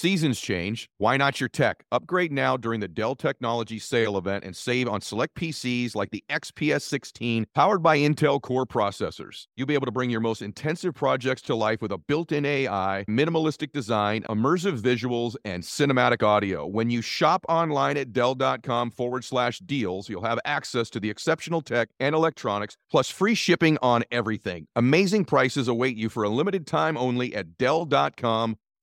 Seasons change. Why not your tech? Upgrade now during the Dell Technology Sale event and save on select PCs like the XPS 16 powered by Intel Core processors. You'll be able to bring your most intensive projects to life with a built in AI, minimalistic design, immersive visuals, and cinematic audio. When you shop online at Dell.com forward slash deals, you'll have access to the exceptional tech and electronics, plus free shipping on everything. Amazing prices await you for a limited time only at Dell.com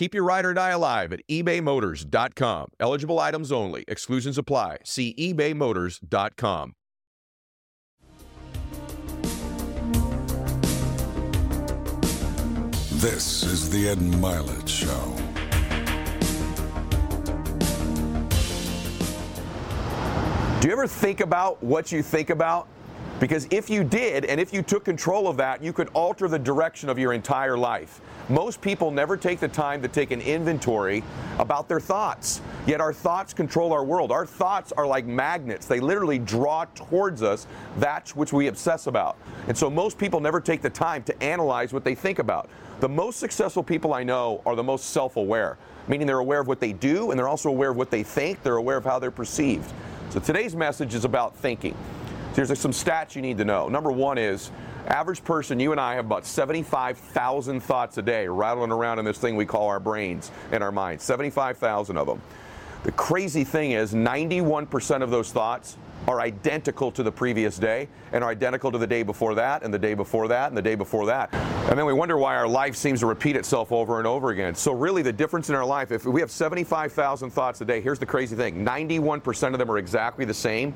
Keep your ride or die alive at ebaymotors.com. Eligible items only. Exclusions apply. See ebaymotors.com. This is the Ed Mylett Show. Do you ever think about what you think about? Because if you did, and if you took control of that, you could alter the direction of your entire life. Most people never take the time to take an inventory about their thoughts. Yet our thoughts control our world. Our thoughts are like magnets, they literally draw towards us that which we obsess about. And so most people never take the time to analyze what they think about. The most successful people I know are the most self aware, meaning they're aware of what they do and they're also aware of what they think, they're aware of how they're perceived. So today's message is about thinking. So here's some stats you need to know. Number one is average person, you and I have about 75,000 thoughts a day rattling around in this thing we call our brains and our minds. 75,000 of them. The crazy thing is 91% of those thoughts are identical to the previous day and are identical to the day before that and the day before that and the day before that. And then we wonder why our life seems to repeat itself over and over again. So really the difference in our life, if we have 75,000 thoughts a day, here's the crazy thing. 91% of them are exactly the same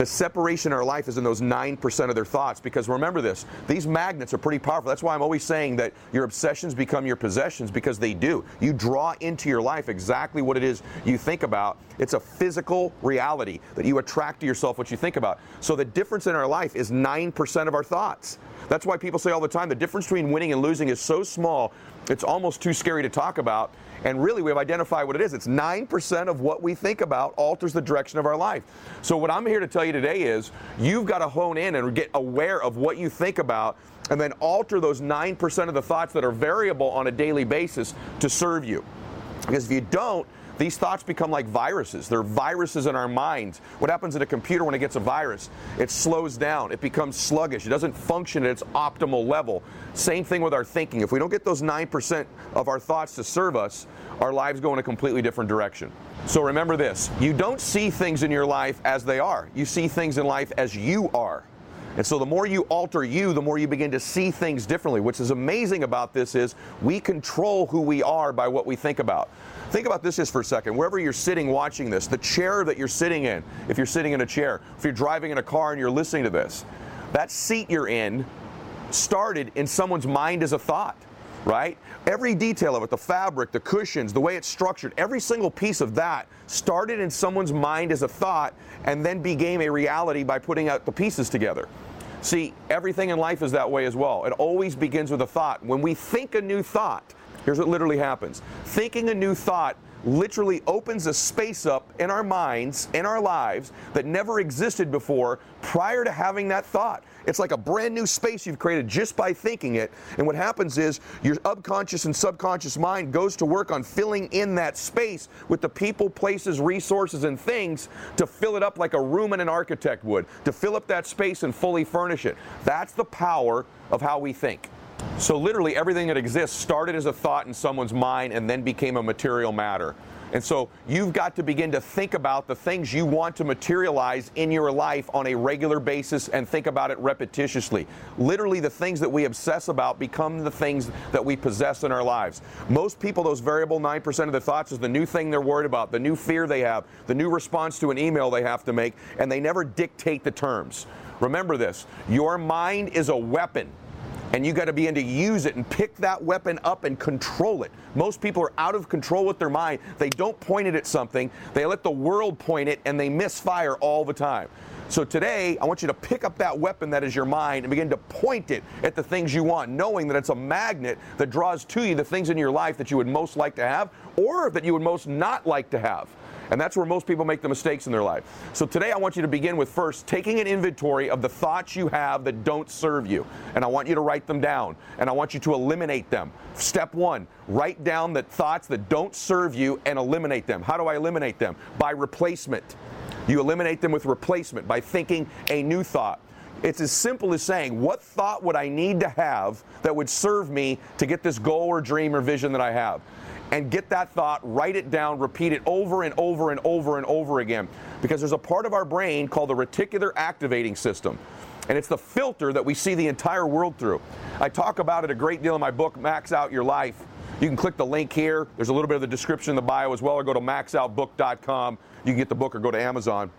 the separation in our life is in those 9% of their thoughts. Because remember this, these magnets are pretty powerful. That's why I'm always saying that your obsessions become your possessions because they do. You draw into your life exactly what it is you think about. It's a physical reality that you attract to yourself what you think about. So the difference in our life is 9% of our thoughts. That's why people say all the time the difference between winning and losing is so small, it's almost too scary to talk about. And really, we have identified what it is. It's 9% of what we think about alters the direction of our life. So, what I'm here to tell you today is you've got to hone in and get aware of what you think about and then alter those 9% of the thoughts that are variable on a daily basis to serve you. Because if you don't, these thoughts become like viruses. They're viruses in our minds. What happens in a computer when it gets a virus? It slows down, it becomes sluggish, it doesn't function at its optimal level. Same thing with our thinking. If we don't get those 9% of our thoughts to serve us, our lives go in a completely different direction. So remember this you don't see things in your life as they are, you see things in life as you are. And so the more you alter you, the more you begin to see things differently. Which is amazing about this is we control who we are by what we think about. Think about this just for a second. Wherever you're sitting watching this, the chair that you're sitting in, if you're sitting in a chair, if you're driving in a car and you're listening to this, that seat you're in started in someone's mind as a thought, right? Every detail of it, the fabric, the cushions, the way it's structured, every single piece of that started in someone's mind as a thought and then became a reality by putting out the pieces together. See, everything in life is that way as well. It always begins with a thought. When we think a new thought, Here's what literally happens thinking a new thought literally opens a space up in our minds, in our lives, that never existed before prior to having that thought. It's like a brand new space you've created just by thinking it. And what happens is your unconscious and subconscious mind goes to work on filling in that space with the people, places, resources, and things to fill it up like a room and an architect would, to fill up that space and fully furnish it. That's the power of how we think. So, literally, everything that exists started as a thought in someone's mind and then became a material matter. And so you've got to begin to think about the things you want to materialize in your life on a regular basis and think about it repetitiously. Literally, the things that we obsess about become the things that we possess in our lives. Most people, those variable 9% of the thoughts is the new thing they're worried about, the new fear they have, the new response to an email they have to make, and they never dictate the terms. Remember this your mind is a weapon and you got to be begin to use it and pick that weapon up and control it. Most people are out of control with their mind. They don't point it at something, they let the world point it, and they misfire all the time. So today, I want you to pick up that weapon that is your mind and begin to point it at the things you want, knowing that it's a magnet that draws to you the things in your life that you would most like to have or that you would most not like to have. And that's where most people make the mistakes in their life. So today I want you to begin with first taking an inventory of the thoughts you have that don't serve you. And I want you to write them down. And I want you to eliminate them. Step one, write down the thoughts that don't serve you and eliminate them. How do I eliminate them? By replacement. You eliminate them with replacement by thinking a new thought. It's as simple as saying, what thought would I need to have that would serve me to get this goal or dream or vision that I have? And get that thought, write it down, repeat it over and over and over and over again. Because there's a part of our brain called the reticular activating system. And it's the filter that we see the entire world through. I talk about it a great deal in my book, Max Out Your Life. You can click the link here. There's a little bit of the description in the bio as well, or go to maxoutbook.com. You can get the book or go to Amazon.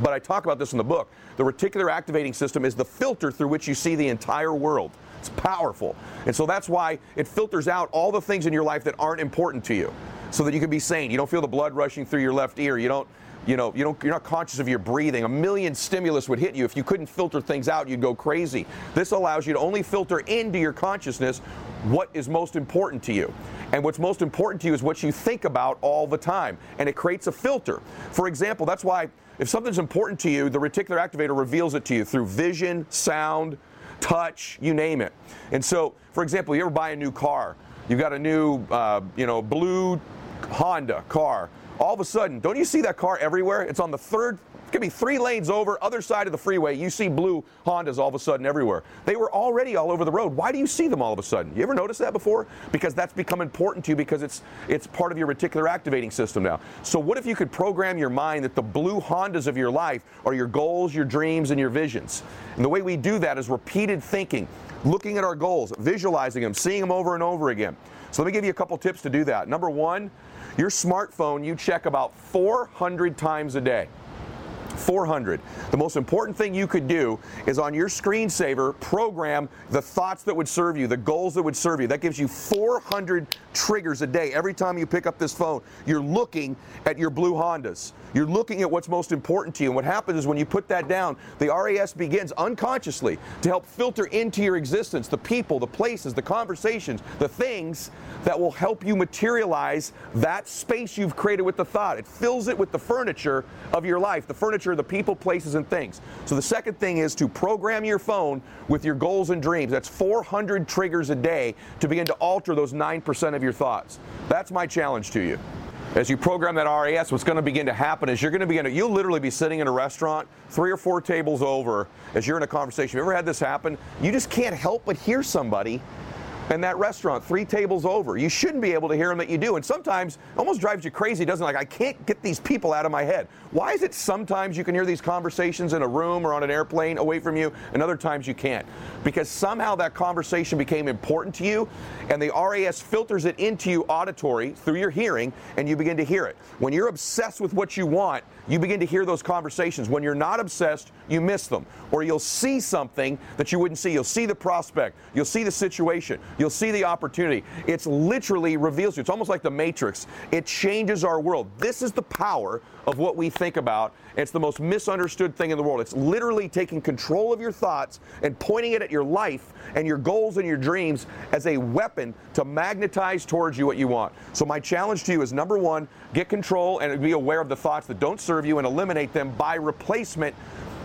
But I talk about this in the book. The reticular activating system is the filter through which you see the entire world. It's powerful. And so that's why it filters out all the things in your life that aren't important to you so that you can be sane. You don't feel the blood rushing through your left ear. You don't you know, you don't, you're not conscious of your breathing. A million stimulus would hit you. If you couldn't filter things out, you'd go crazy. This allows you to only filter into your consciousness what is most important to you. And what's most important to you is what you think about all the time. And it creates a filter. For example, that's why if something's important to you, the reticular activator reveals it to you through vision, sound, touch, you name it. And so, for example, you ever buy a new car, You've got a new, uh, you know, blue Honda car. All of a sudden, don't you see that car everywhere? It's on the third could be three lanes over, other side of the freeway. You see blue Hondas all of a sudden everywhere. They were already all over the road. Why do you see them all of a sudden? You ever notice that before? Because that's become important to you because it's it's part of your reticular activating system now. So what if you could program your mind that the blue Hondas of your life are your goals, your dreams, and your visions? And the way we do that is repeated thinking, looking at our goals, visualizing them, seeing them over and over again. So let me give you a couple tips to do that. Number one, your smartphone you check about 400 times a day. 400. The most important thing you could do is on your screensaver program the thoughts that would serve you, the goals that would serve you. That gives you 400 triggers a day. Every time you pick up this phone, you're looking at your blue Hondas. You're looking at what's most important to you. And what happens is when you put that down, the RAS begins unconsciously to help filter into your existence the people, the places, the conversations, the things that will help you materialize that space you've created with the thought. It fills it with the furniture of your life, the furniture, the people, places, and things. So the second thing is to program your phone with your goals and dreams. That's 400 triggers a day to begin to alter those 9% of your thoughts. That's my challenge to you as you program that RAS, what's going to begin to happen is you're going to begin to, you'll literally be sitting in a restaurant three or four tables over as you're in a conversation. Have you ever had this happen? You just can't help but hear somebody in that restaurant three tables over. You shouldn't be able to hear them that you do. And sometimes almost drives you crazy, doesn't it? Like, I can't get these people out of my head. Why is it sometimes you can hear these conversations in a room or on an airplane away from you, and other times you can't? Because somehow that conversation became important to you, and the RAS filters it into you auditory through your hearing, and you begin to hear it. When you're obsessed with what you want, you begin to hear those conversations. When you're not obsessed, you miss them. Or you'll see something that you wouldn't see. You'll see the prospect, you'll see the situation, you'll see the opportunity. It's literally reveals you. It's almost like the Matrix. It changes our world. This is the power of what we think about. It's the most misunderstood thing in the world. It's literally taking control of your thoughts and pointing it at your life and your goals and your dreams as a weapon to magnetize towards you what you want. So, my challenge to you is number one, get control and be aware of the thoughts that don't serve you and eliminate them by replacement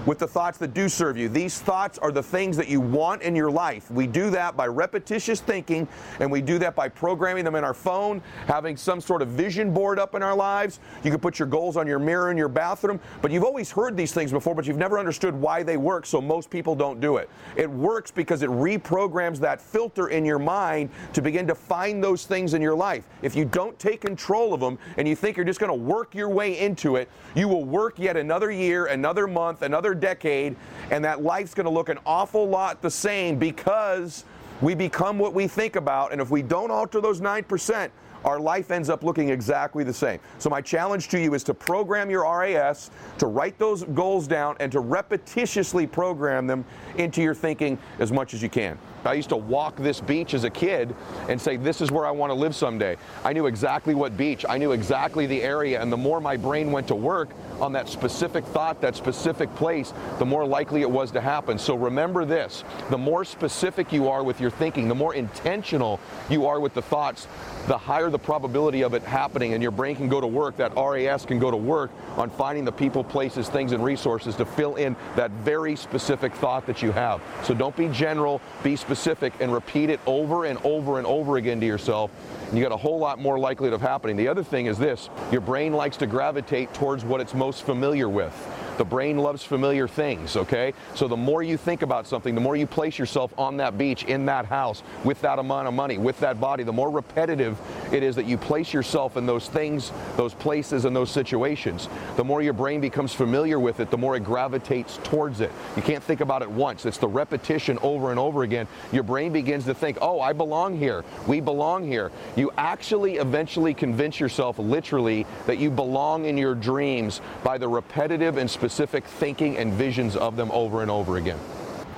with the thoughts that do serve you. These thoughts are the things that you want in your life. We do that by repetitious thinking, and we do that by programming them in our phone, having some sort of vision board up in our lives. You can put your goals on your mirror in your bathroom, but you've always heard these things before, but you've never understood why they work, so most people don't do it. It works because it reprograms that filter in your mind to begin to find those things in your life. If you don't take control of them and you think you're just going to work your way into it, you will work yet another year, another month, another another decade, and that life's going to look an awful lot the same because we become what we think about. And if we don't alter those 9%, our life ends up looking exactly the same. So, my challenge to you is to program your RAS, to write those goals down, and to repetitiously program them into your thinking as much as you can. I used to walk this beach as a kid and say, This is where I want to live someday. I knew exactly what beach, I knew exactly the area, and the more my brain went to work on that specific thought, that specific place, the more likely it was to happen. So remember this the more specific you are with your thinking, the more intentional you are with the thoughts, the higher the probability of it happening, and your brain can go to work, that RAS can go to work on finding the people, places, things, and resources to fill in that very specific thought that you have. So don't be general, be specific specific and repeat it over and over and over again to yourself, you got a whole lot more likelihood of happening. The other thing is this your brain likes to gravitate towards what it's most familiar with. The brain loves familiar things, okay? So the more you think about something, the more you place yourself on that beach, in that house, with that amount of money, with that body, the more repetitive it is that you place yourself in those things, those places, and those situations. The more your brain becomes familiar with it, the more it gravitates towards it. You can't think about it once. It's the repetition over and over again. Your brain begins to think, oh, I belong here. We belong here. You actually eventually convince yourself, literally, that you belong in your dreams by the repetitive and specific specific thinking and visions of them over and over again.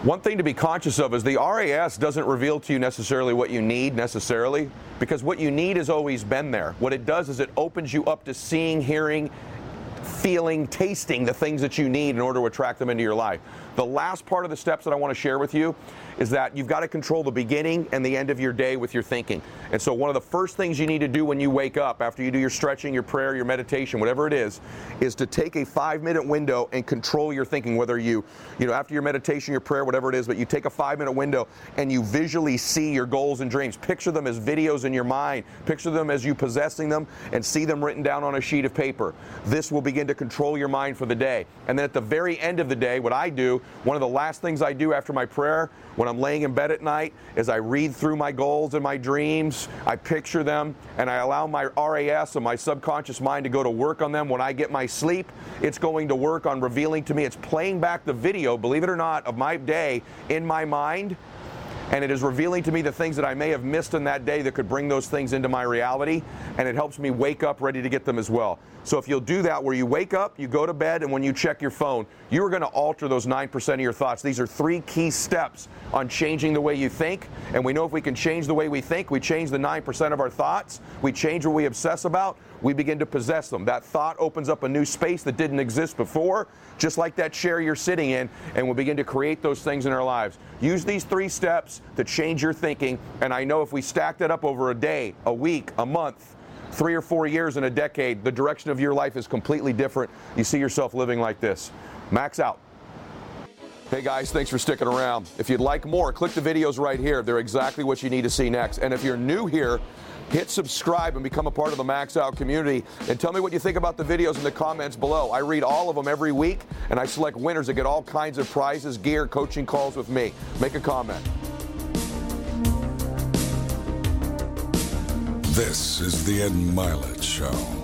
One thing to be conscious of is the RAS doesn't reveal to you necessarily what you need necessarily because what you need has always been there. What it does is it opens you up to seeing, hearing, feeling, tasting the things that you need in order to attract them into your life. The last part of the steps that I want to share with you is that you've got to control the beginning and the end of your day with your thinking. And so, one of the first things you need to do when you wake up, after you do your stretching, your prayer, your meditation, whatever it is, is to take a five minute window and control your thinking. Whether you, you know, after your meditation, your prayer, whatever it is, but you take a five minute window and you visually see your goals and dreams. Picture them as videos in your mind, picture them as you possessing them, and see them written down on a sheet of paper. This will begin to control your mind for the day. And then at the very end of the day, what I do one of the last things I do after my prayer when I'm laying in bed at night is I read through my goals and my dreams, I picture them, and I allow my RAS and my subconscious mind to go to work on them. When I get my sleep, it's going to work on revealing to me, it's playing back the video, believe it or not, of my day in my mind and it is revealing to me the things that I may have missed in that day that could bring those things into my reality, and it helps me wake up ready to get them as well. So if you'll do that, where you wake up, you go to bed, and when you check your phone, you are going to alter those 9% of your thoughts. These are three key steps on changing the way you think, and we know if we can change the way we think, we change the 9% of our thoughts, we change what we obsess about, we begin to possess them. That thought opens up a new space that didn't exist before, just like that chair you're sitting in, and we'll begin to create those things in our lives. Use these three steps to change your thinking, and I know if we stack that up over a day, a week, a month, three or four years, and a decade, the direction of your life is completely different. You see yourself living like this. Max out. Hey guys, thanks for sticking around. If you'd like more, click the videos right here. They're exactly what you need to see next. And if you're new here, hit subscribe and become a part of the Max Out community. And tell me what you think about the videos in the comments below. I read all of them every week, and I select winners that get all kinds of prizes, gear, coaching calls with me. Make a comment. This is the Ed Mylett Show.